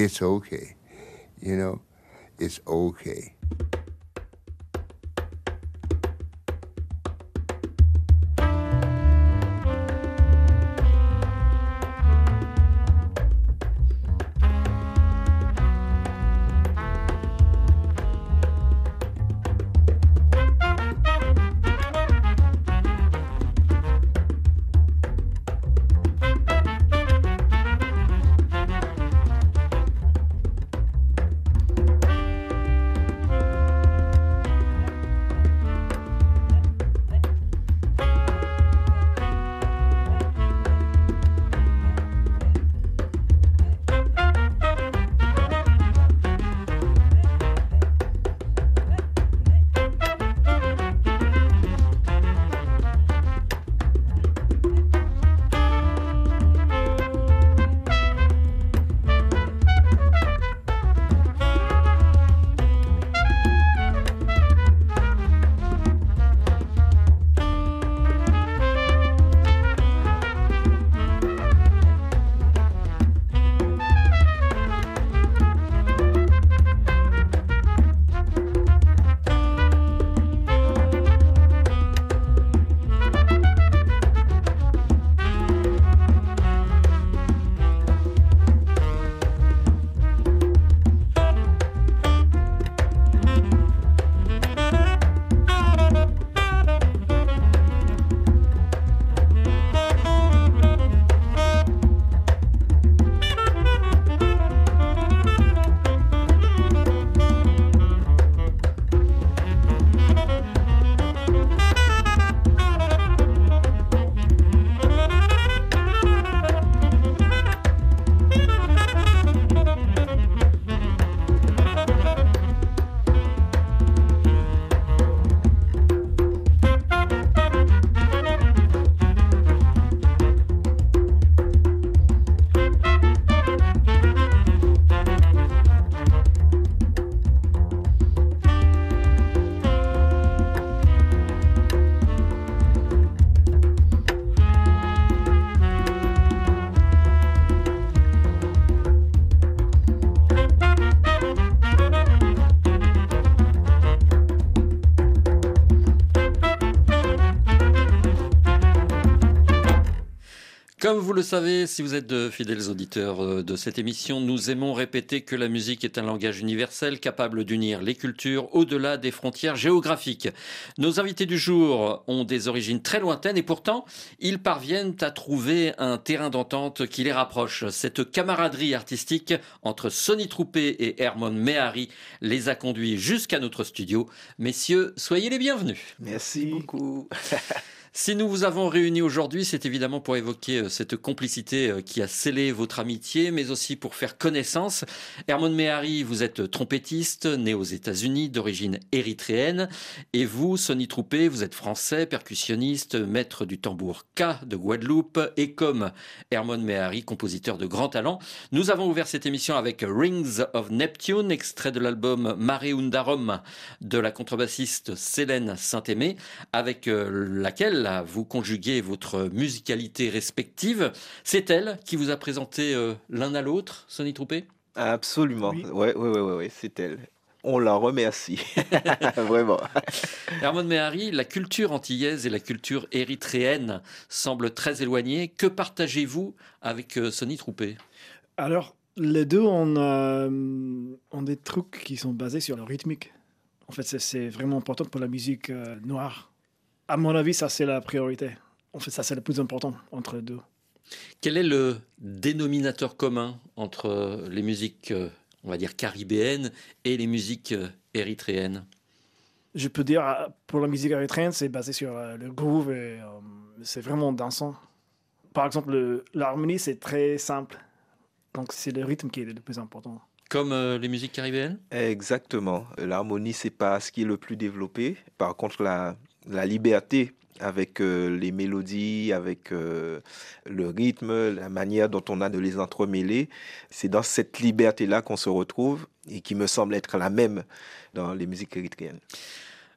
it's okay. You know, it's okay. Comme vous le savez, si vous êtes de fidèles auditeurs euh, de cette émission, nous aimons répéter que la musique est un langage universel capable d'unir les cultures au-delà des frontières géographiques. Nos invités du jour ont des origines très lointaines et pourtant, ils parviennent à trouver un terrain d'entente qui les rapproche. Cette camaraderie artistique entre Sonny Troupé et Hermon Mehari les a conduits jusqu'à notre studio. Messieurs, soyez les bienvenus. merci beaucoup Si nous vous avons réunis aujourd'hui, c'est évidemment pour évoquer euh, cette complicité euh, qui a scellé votre amitié, mais aussi pour faire connaissance. Hermon Mehari, vous êtes trompettiste, né aux États-Unis, d'origine érythréenne. Et vous, Sonny Troupé, vous êtes français, percussionniste, maître du tambour K de Guadeloupe. Et comme Hermon Mehari, compositeur de grand talent, nous avons ouvert cette émission avec Rings of Neptune, extrait de l'album Mare Undarum de la contrebassiste Célène Saint-Aimé, avec euh, laquelle là, vous conjuguez votre musicalité respective. C'est elle qui vous a présenté euh, l'un à l'autre, Sonny Troupé? Absolument. Oui. Ouais, ouais, ouais, c'est elle. On la remercie. Vraiment. Hermon Mehari, la culture antillaise et la culture érythréenne semblent très éloignées. Que partagez-vous avec euh, Sonny Troupé? Alors, les deux ont, euh, ont des trucs qui sont basés sur le rythmique. En fait, c'est- c'est vraiment important pour la musique euh, noire. À mon avis, ça, c'est la priorité. En fait, ça, c'est le plus important entre les deux. Quel est le dénominateur commun entre euh, les musiques, euh, on va dire, caribéennes et les musiques euh, érythréennes? Je peux dire, pour la musique érythréenne, c'est basé sur le groove et euh, c'est vraiment dansant. Par exemple, le- l'harmonie, c'est très simple. Donc, c'est le rythme qui est le plus important. Comme euh, les musiques caribéennes? Exactement. L'harmonie, c'est pas ce qui est le plus développé. Par contre, la, la liberté avec euh, les mélodies, avec euh, le rythme, la manière dont on a de les entremêler, c'est dans cette liberté-là qu'on se retrouve et qui me semble être la même dans les musiques érythréennes.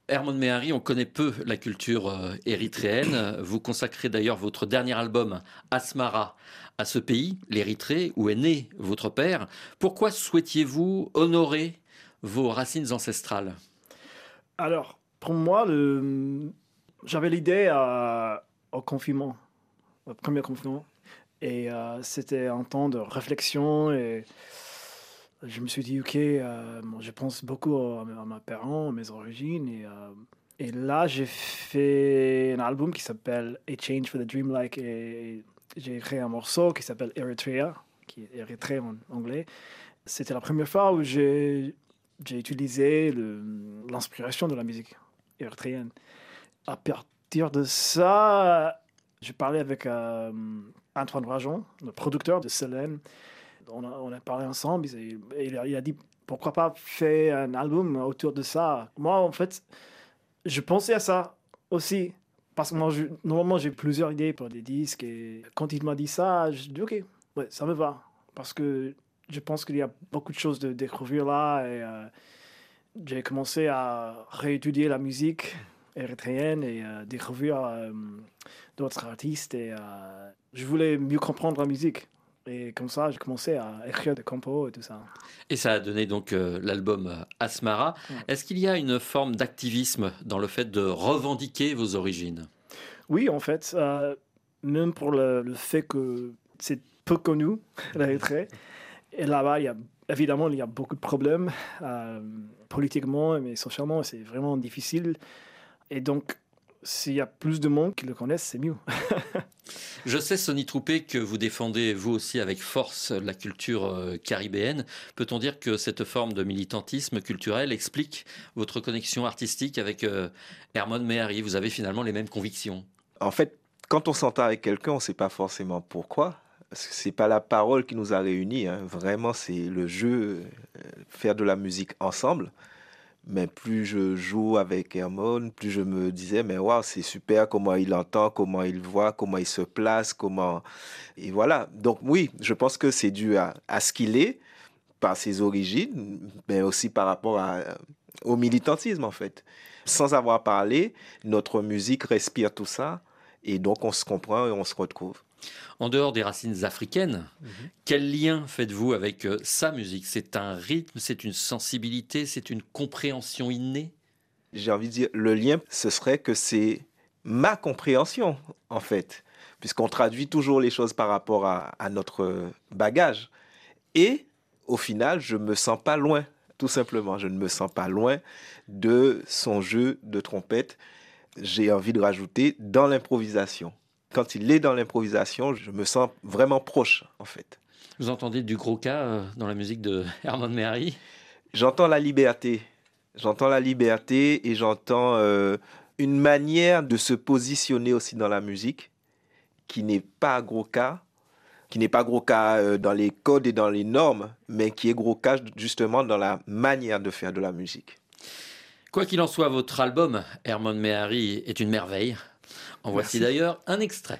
Hermon Mehari, on connaît peu la culture euh, érythréenne. Vous consacrez d'ailleurs votre dernier album, Asmara, à ce pays, l'Érythrée, où est né votre père. Pourquoi souhaitiez-vous honorer vos racines ancestrales? Alors, pour moi, j'avais l'idée euh, au confinement, au premier confinement. Et euh, c'était un temps de réflexion. Et je me suis dit, OK, euh, je pense beaucoup à, mes- parents, à mes origines. Et, là, j'ai fait un album qui s'appelle A Change for the Dreamlike. Et j'ai créé un morceau qui s'appelle Eritrea, qui est Érythrée en anglais. C'était la première fois où j'ai utilisé l'inspiration de la musique érythréenne. À partir de ça, j'ai parlé avec euh, Antoine Rajon, le producteur de Selene. On a, parlé ensemble il, a, dit pourquoi pas faire un album autour de ça? Moi, en fait, je pensais à ça aussi. Parce que moi, normalement, j'ai plusieurs idées pour des disques. Et quand il m'a dit ça, je dis ok, ouais, ça me va. Parce que je pense qu'il y a beaucoup de choses de découvrir là. Euh, j'ai commencé à réétudier la musique érythréenne et euh, découvrir euh, d'autres artistes. Et euh, je voulais mieux comprendre la musique. Et comme ça, j'ai commencé à écrire des compos et tout ça. Et ça a donné donc euh, l'album Asmara. Ouais. Est-ce qu'il y a une forme d'activisme dans le fait de revendiquer vos origines? Oui, en fait, même pour le, le fait que c'est peu connu, l'Érythrée. Et là-bas, il y a, évidemment, il y a beaucoup de problèmes euh, politiquement, mais socialement, c'est vraiment difficile. Et donc, s'il y a plus de monde qui le connaissent, c'est mieux. Je sais, Sonny Troupé, que vous défendez vous aussi avec force la culture euh, caribéenne. Peut-on dire que cette forme de militantisme culturel explique votre connexion artistique avec euh, Hermon Mehari Vous avez finalement les mêmes convictions? En fait, quand on s'entend avec quelqu'un, on ne sait pas forcément pourquoi. C'est pas la parole qui nous a réunis. hein. Vraiment, c'est le jeu, euh, faire de la musique ensemble. Mais plus je joue avec Hermon, plus je me disais, mais waouh, c'est super comment il entend, comment il voit, comment il se place, comment. Et voilà. Donc, oui, je pense que c'est dû à, ce qu'il est, par ses origines, mais aussi par rapport au militantisme, en fait. Sans avoir parlé, notre musique respire tout ça. Et donc, on se comprend et on se retrouve. En dehors des racines africaines, quel lien faites-vous avec euh, sa musique? C'est un rythme, c'est une sensibilité, c'est une compréhension innée? J'ai envie de dire, le lien, ce serait que c'est ma compréhension, en fait, puisqu'on traduit toujours les choses par rapport à, à notre bagage. Et au final, je me sens pas loin, tout simplement. Je ne me sens pas loin de son jeu de trompette. J'ai envie de rajouter dans l'improvisation. Quand il est dans l'improvisation, je me sens vraiment proche, en fait. Vous entendez du gros cas euh, dans la musique de Herman Mehari? J'entends la liberté. J'entends la liberté et j'entends euh, une manière de se positionner aussi dans la musique qui n'est pas gros cas, qui n'est pas gros cas euh, dans les codes et dans les normes, mais qui est gros cas justement dans la manière de faire de la musique. Quoi qu'il en soit, votre album, Herman Mehari, est une merveille. En voici d'ailleurs un extrait.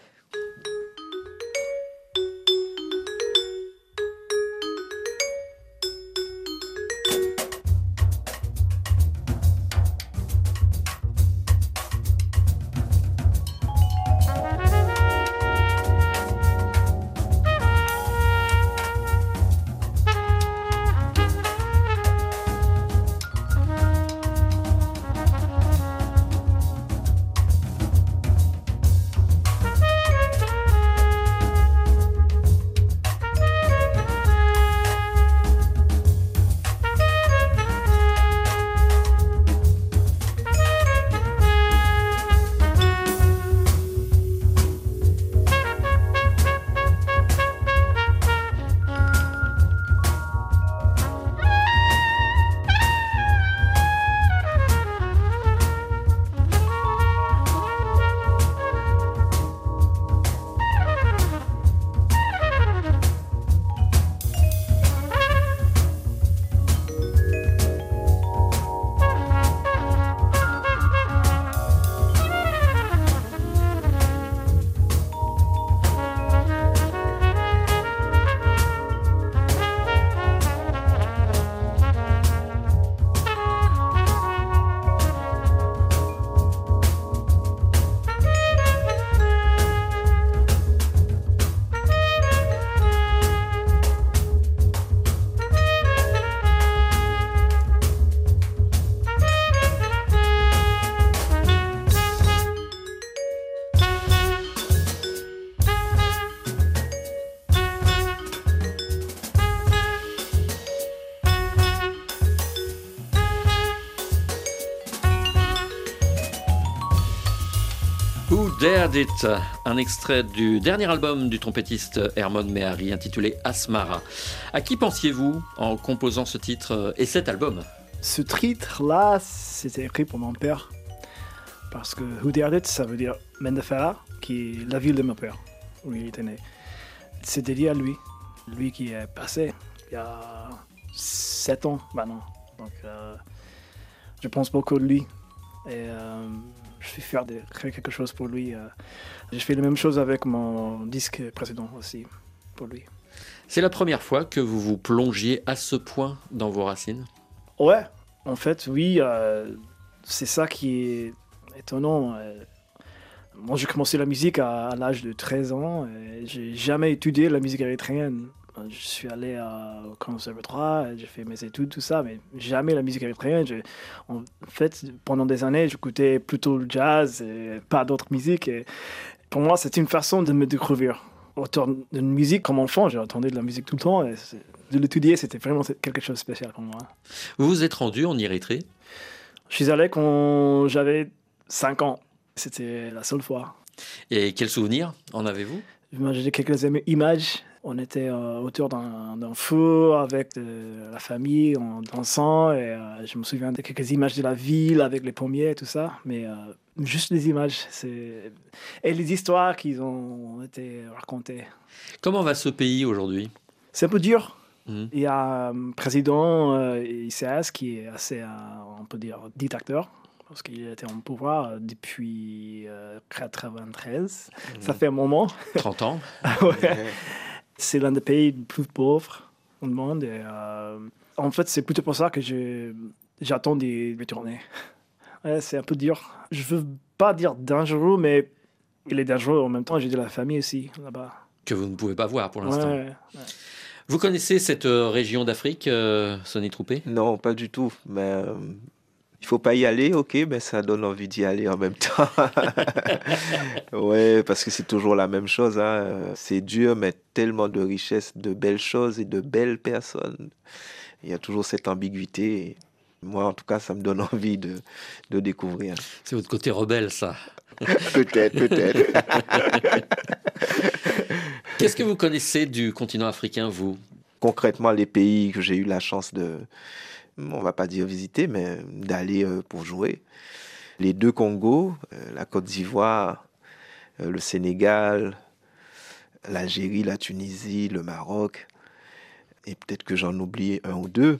Dared It, un extrait du dernier album du trompettiste Hermon Mehari intitulé Asmara. À qui pensiez-vous en composant ce titre et cet album? Ce titre-là, c'était écrit pour mon père. Parce que Who Dared It, ça veut dire Mendefera, qui est la ville de mon père, où il était né. C'est dédié à lui. Lui qui est passé il y a 7 ans maintenant. Donc, euh, je pense beaucoup de lui. Et euh, je suis fier de créer quelque chose pour lui. euh. J'ai fait la même chose avec mon disque précédent aussi, pour lui. C'est la première fois que vous vous plongiez à ce point dans vos racines? Ouais, en fait, oui, euh, c'est ça qui est étonnant. euh. Moi, j'ai commencé la musique à, à l'âge de 13 ans. et J'ai jamais étudié la musique érythréenne. Je suis allé à- au conservatoire, j'ai fait mes études, tout ça, mais jamais la musique érythréenne. Je- en fait, pendant des années, j'écoutais plutôt le jazz et pas d'autres musiques. Et pour moi, c'était une façon de me découvrir. Autant de musique comme enfant, j'ai entendu de la musique tout le temps. Et de l'étudier, c'était vraiment quelque chose de spécial pour moi. Vous vous êtes rendu en Érythrée? Je suis allé quand j'avais 5 ans. C'était la seule fois. et quels souvenirs en avez-vous? J'ai quelques im- images. On était euh, autour d'un feu avec euh, la famille en dansant. Et euh, je me souviens de quelques images de la ville avec les pommiers et tout ça. Mais juste les images. Et les histoires qui ont été racontées. Comment va ce pays aujourd'hui? C'est un peu dur. Mhm. Il y a un président euh, ICS qui est assez, euh, on peut dire, dictateur, parce qu'il était en pouvoir euh, depuis 1993. Ça fait un moment. 30 ans Ouais. C'est l'un des pays les plus pauvres au monde. Et, euh, en fait, c'est plutôt pour ça que je- j'attends d'y retourner. Ouais, c'est un peu dur. Je veux pas dire dangereux, mais il est dangereux en même temps. J'ai de la famille aussi là-bas. que vous ne pouvez pas voir pour l'instant. Ouais. Vous connaissez cette euh, région d'Afrique, euh, Sonny Troupé? Non, pas du tout. Mais euh, il faut pas y aller, ok, mais ça donne envie d'y aller en même temps. ouais, parce que c'est toujours la même chose. hein. C'est dur, mais tellement de richesses, de belles choses et de belles personnes. Il y a toujours cette ambiguïté. Moi, en tout cas, ça me donne envie de, de découvrir. C'est votre côté rebelle, ça. peut-être, peut-être. Qu'est-ce que vous connaissez du continent africain, vous? Concrètement les pays que j'ai eu la chance de, on va pas dire visiter, mais d'aller euh, pour jouer. Les deux Congos, euh, la Côte d'Ivoire, euh, le Sénégal, l'Algérie, la Tunisie, le Maroc, et peut-être que j'en oublie un ou deux.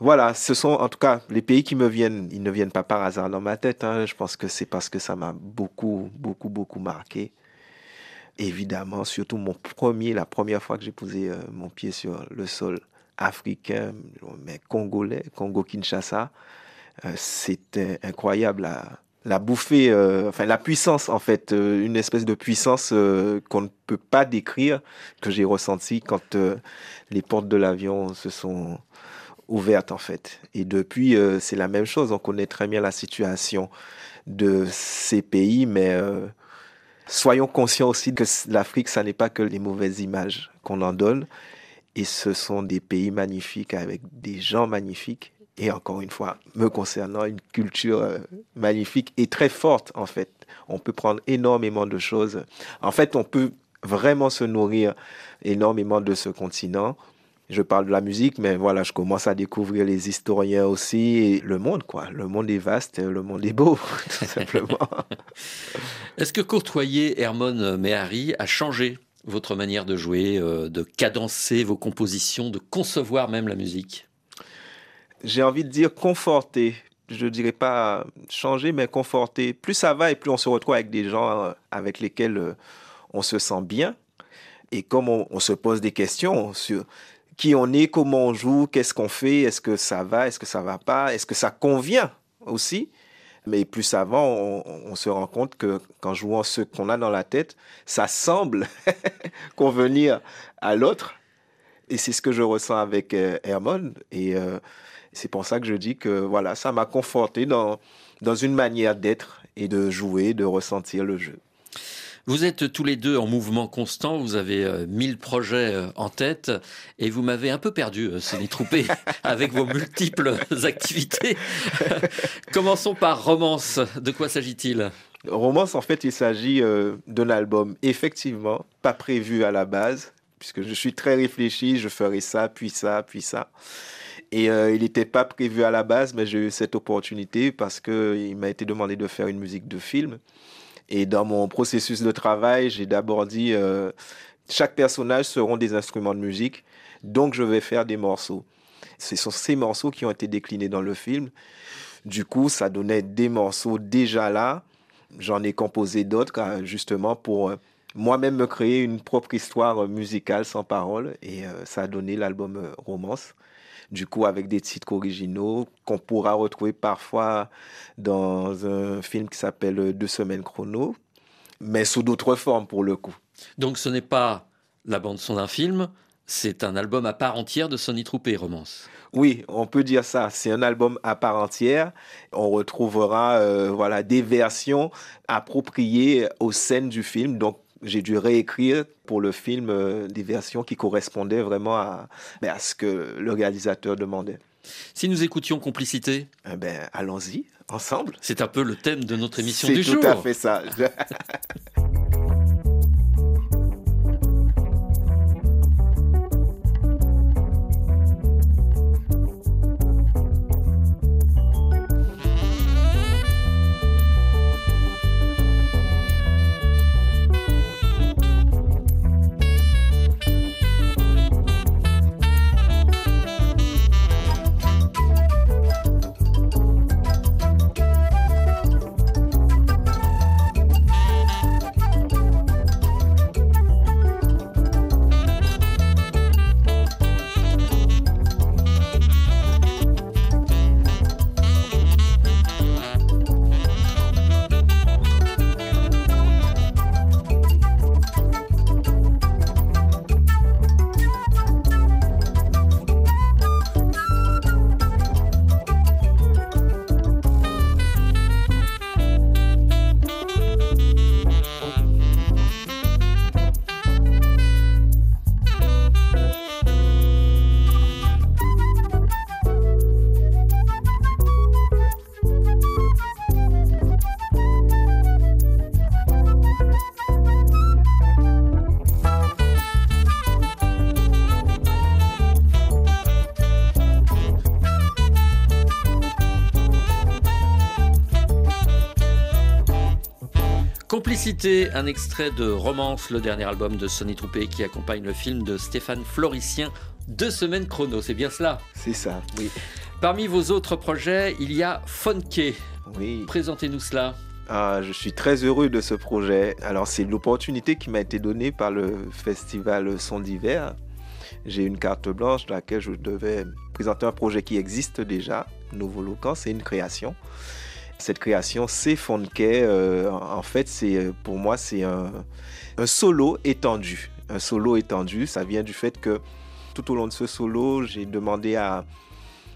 Voilà, ce sont en tout cas les pays qui me viennent. Ils ne viennent pas par hasard dans ma tête. hein. Je pense que c'est parce que ça m'a beaucoup, beaucoup, beaucoup marqué évidemment, surtout mon premier, la première fois que j'ai posé mon pied sur le sol africain, mais congolais, Congo-Kinshasa, euh, c'était incroyable. La, bouffée, euh, enfin la puissance en fait, euh, une espèce de puissance qu'on ne peut pas décrire, que j'ai ressenti quand les portes de l'avion se sont ouvertes en fait. Et depuis, c'est la même chose. On connaît très bien la situation de ces pays, mais soyons conscients aussi que l'Afrique, ça n'est pas que les mauvaises images qu'on en donne. Et ce sont des pays magnifiques avec des gens magnifiques. Et encore une fois, me concernant, une culture euh, magnifique et très forte, en fait. On peut prendre énormément de choses. En fait, on peut vraiment se nourrir énormément de ce continent. Je parle de la musique, mais voilà, je commence à découvrir les historiens aussi et le monde, quoi. Le monde est vaste, le monde est beau, tout simplement. Est-ce que côtoyer Hermon Mehari a changé? Votre manière de jouer, euh, de cadencer vos compositions, de concevoir même la musique J'ai envie de dire conforter. Je dirais pas changer, mais conforter. Plus ça va et plus on se retrouve avec des gens euh, avec lesquels euh, on se sent bien. Et comme on, on se pose des questions sur qui on est, comment on joue, qu'est-ce qu'on fait, est-ce que ça va, est-ce que ça va pas, est-ce que ça convient aussi. Mais plus ça va, on, se rend compte que qu'en jouant ce qu'on a dans la tête, ça semble convenir à l'autre. Et c'est ce que je ressens avec euh, Hermon. Et euh, c'est pour ça que je dis que voilà, ça m'a conforté dans, dans une manière d'être et de jouer, de ressentir le jeu. Vous êtes tous les deux en mouvement constant, vous avez euh, mille projets euh, en tête et vous m'avez un peu perdu, euh, Sonny Troupé, avec vos multiples activités. Commençons par Romance. De quoi s'agit-il? Romance, en fait, il s'agit euh, d'un album, effectivement, pas prévu à la base, puisque je suis très réfléchi, je ferai ça, puis ça, puis ça. Et il n'était pas prévu à la base, mais j'ai eu cette opportunité parce qu'il m'a été demandé de faire une musique de film. Et dans mon processus de travail, j'ai d'abord dit, euh, chaque personnage seront des instruments de musique, donc je vais faire des morceaux. Ce sont ces morceaux qui ont été déclinés dans le film. Du coup, ça donnait des morceaux déjà là. J'en ai composé d'autres, justement, pour euh, moi-même me créer une propre histoire musicale sans parole. Et euh, ça a donné l'album euh, Romance. Du coup, avec des titres originaux qu'on pourra retrouver parfois dans un film qui s'appelle Deux semaines chrono, mais sous d'autres formes pour le coup. Donc ce n'est pas la bande-son d'un film, c'est un album à part entière de Sonny Troupé, Romance. Oui, on peut dire ça. C'est un album à part entière. On retrouvera euh, voilà des versions appropriées aux scènes du film. Donc j'ai dû réécrire pour le film euh, des versions qui correspondaient vraiment à, ben, à ce que le réalisateur demandait. Si nous écoutions Complicité, Eh ben, allons-y ensemble. c'est un peu le thème de notre émission C'est du tout jour. à fait ça. Complicité, un extrait de Romance, le dernier album de Sonny Troupé qui accompagne le film de Stéphane Floricien, Deux semaines chrono, c'est bien cela C'est ça, oui. Parmi vos autres projets, il y a Funke. Oui. Présentez-nous cela. Ah, je suis très heureux de ce projet. Alors, c'est l'opportunité qui m'a été donnée par le festival Son d'hiver. J'ai une carte blanche dans laquelle je devais présenter un projet qui existe déjà, Nouveau Locan, c'est une création. Cette création, c'est Fonke. Euh, en fait, c'est euh, pour moi, c'est un, solo étendu. Un solo étendu, ça vient du fait que tout au long de ce solo, j'ai demandé à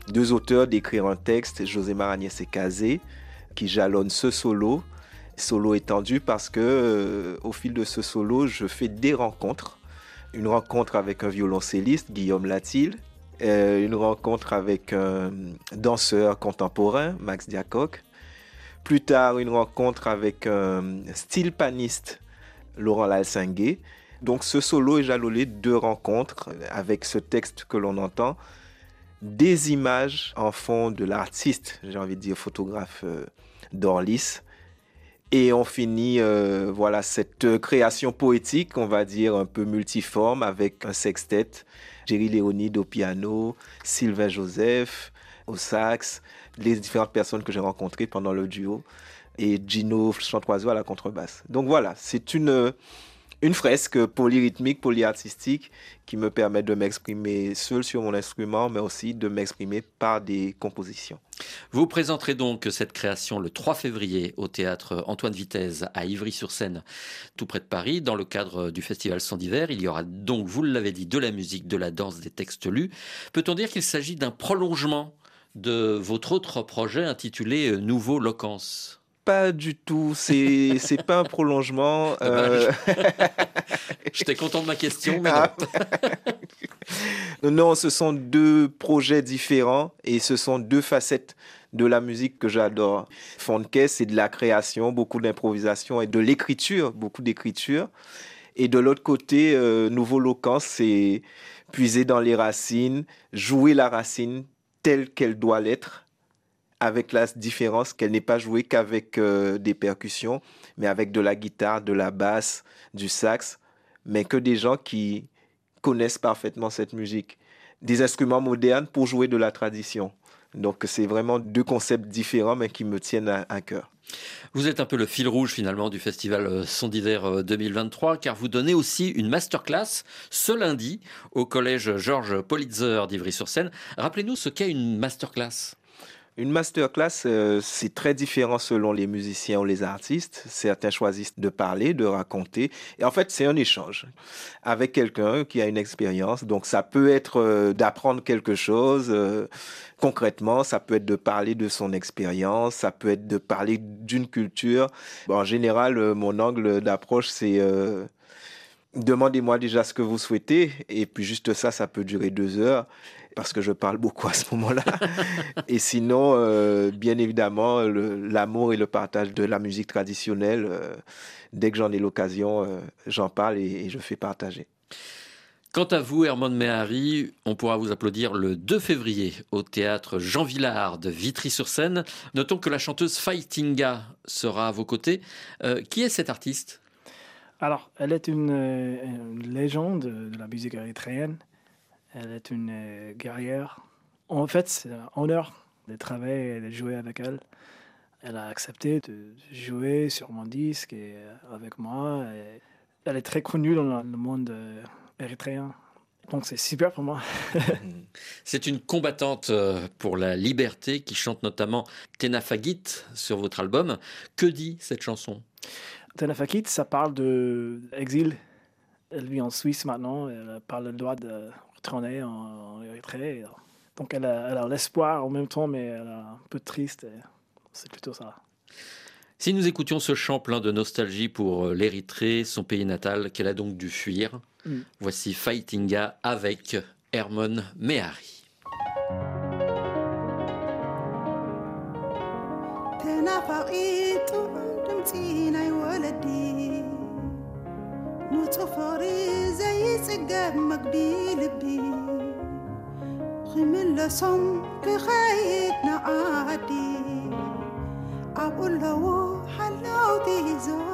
deux auteurs d'écrire un texte, José Maragnès et Kazé, qui jalonne ce solo, solo étendu, parce que euh, au fil de ce solo, je fais des rencontres. Une rencontre avec un violoncelliste, Guillaume Latil, euh, une rencontre avec un danseur contemporain, Max Diacoc. Plus tard, une rencontre avec un style paniste, Laurent Lalsinguet. Donc ce solo est jalonné de deux rencontres avec ce texte que l'on entend, des images en fond de l'artiste, j'ai envie de dire photographe euh, d'Orlis. Et on finit euh, voilà cette création poétique, on va dire un peu multiforme, avec un sextet, Jerry Léonide au piano, Sylvain Joseph au sax, les différentes personnes que j'ai rencontrées pendant le duo, et Gino Chantoiseau à la contrebasse. Donc voilà, c'est une, une fresque polyrythmique, polyartistique, qui me permet de m'exprimer seul sur mon instrument, mais aussi de m'exprimer par des compositions. Vous présenterez donc cette création le 3 février au théâtre Antoine Vitesse à Ivry-sur-Seine, tout près de Paris, dans le cadre du festival Son d'hiver. Il y aura donc, vous l'avez dit, de la musique, de la danse, des textes lus. Peut-on dire qu'il s'agit d'un prolongement de votre autre projet intitulé Nouveau Locance Pas du tout. C'est c'est pas un prolongement. euh, J'étais content de ma question, mais Ah. non. Non, ce sont deux projets différents et ce sont deux facettes de la musique que j'adore. Fonke, c'est de la création, beaucoup d'improvisation et de l'écriture, beaucoup d'écriture. Et de l'autre côté, euh, Nouveau Locan, c'est puiser dans les racines, jouer la racine telle qu'elle doit l'être, avec la différence qu'elle n'est pas jouée qu'avec euh, des percussions, mais avec de la guitare, de la basse, du sax, mais que des gens qui connaissent parfaitement cette musique. Des instruments modernes pour jouer de la tradition. Donc c'est vraiment deux concepts différents, mais qui me tiennent à, à cœur. Vous êtes un peu le fil rouge finalement du festival euh, Son d'hiver euh, 2023 car vous donnez aussi une masterclass ce lundi au collège Georges Politzer d'Ivry-sur-Seine. Rappelez-nous ce qu'est une masterclass. Une masterclass, euh, c'est très différent selon les musiciens ou les artistes. Certains choisissent de parler, de raconter. Et en fait, c'est un échange avec quelqu'un qui a une expérience. Donc, ça peut être euh, d'apprendre quelque chose euh, concrètement. Ça peut être de parler de son expérience. Ça peut être de parler d'une culture. En général, euh, mon angle d'approche, c'est... Demandez-moi déjà ce que vous souhaitez, et puis juste ça, ça peut durer deux heures, parce que je parle beaucoup à ce moment-là. et sinon, euh, bien évidemment, l'amour et le partage de la musique traditionnelle, euh, dès que j'en ai l'occasion, euh, j'en parle et, et je fais partager. Quant à vous, Hermone Mehari, on pourra vous applaudir le 2 février au théâtre Jean Villard de Vitry-sur-Seine. Notons que la chanteuse Fightinga sera à vos côtés. Euh, qui est cet artiste? Alors, elle est une, euh, une légende de la musique érythréenne. Elle est une euh, guerrière. En fait, c'est un honneur de travailler et de jouer avec elle. Elle a accepté de jouer sur mon disque et euh, avec moi. Elle est très connue dans le monde érythréen. Donc, c'est super pour moi. C'est une combattante pour la liberté qui chante notamment Tenafagit sur votre album. Que dit cette chanson? Tenafakit, ça parle de exil. Elle vit en Suisse maintenant. Elle pas le droit de retourner en, en Érythrée. Donc elle a, l'espoir en même temps, mais elle est un peu triste. C'est plutôt ça. Si nous écoutions ce chant plein de nostalgie pour euh, l'Érythrée, son pays natal, qu'elle a donc dû fuir, Mm. voici Fightinga avec Hermon Mehari. ናይ ወለዲ ንፁህ ፍቕሪ ዘይፅገብ መግቢ ልቢ ክምለሶም ክኸይድ ንዓዲ ኣብኡ ኣለዎ ሓለውቲ ዘውዲ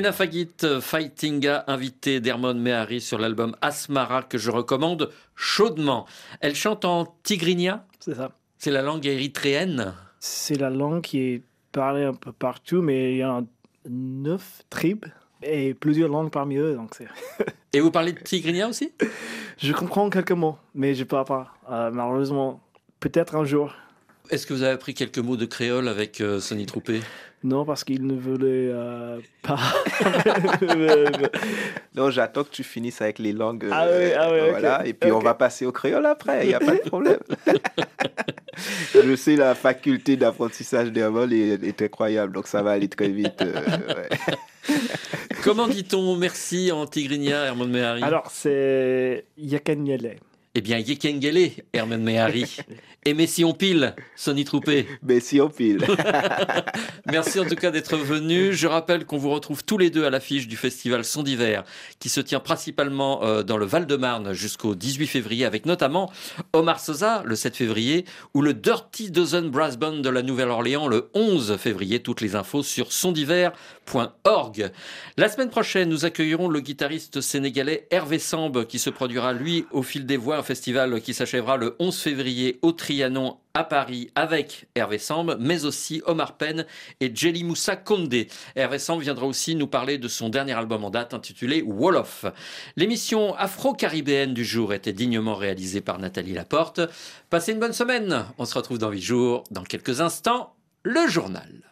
Tena Fagit, Fightinga, invité d'Hermon Mehari sur l'album Asmara que je recommande chaudement. Elle chante en tigrinya, C'est ça. c'est la langue érythréenne. C'est la langue qui est parlée un peu partout, mais il y a neuf tribus et plusieurs langues parmi eux. Donc. Et vous parlez de tigrinya aussi? Je comprends quelques mots, mais je ne parle pas. Euh, malheureusement, peut-être un jour. Est-ce que vous avez appris quelques mots de créole avec euh, Sonny Troupé? Non, parce qu'il ne voulait euh, pas. Non, j'attends que tu finisses avec les langues. Ah oui, ah oui, ok. voilà, et puis on va passer au créole après, il n'y a pas de problème. Je sais, la faculté d'apprentissage des vols est, est incroyable, donc ça va aller très vite. euh, ouais. Comment dit-on merci en tigrinya, Hermon Mehari? Alors, c'est Yakanyele. Eh bien, Yekengele, Herman Mehari. Et Messi on pile, Sonny Troupé. Mais si on pile. Merci en tout cas d'être venu. Je rappelle qu'on vous retrouve tous les deux à l'affiche du festival Son d'hiver qui se tient principalement euh, dans le Val-de-Marne jusqu'au 18 février avec notamment Omar Sosa le 7 février ou le Dirty Dozen Brass Band de la Nouvelle-Orléans le 11 février. Toutes les infos sur sondiver.org. La semaine prochaine, nous accueillerons le guitariste sénégalais Hervé Samb qui se produira lui au fil des voix, un festival qui s'achèvera le 11 février au Trianon à Paris avec Hervé Samb, mais aussi Omar Penn et Jelly Moussa Condé. Hervé Samb viendra aussi nous parler de son dernier album en date intitulé Wolof. L'émission afro-caribéenne du jour était dignement réalisée par Nathalie Laporte. Passez une bonne semaine. On se retrouve dans 8 jours. Dans quelques instants, le journal.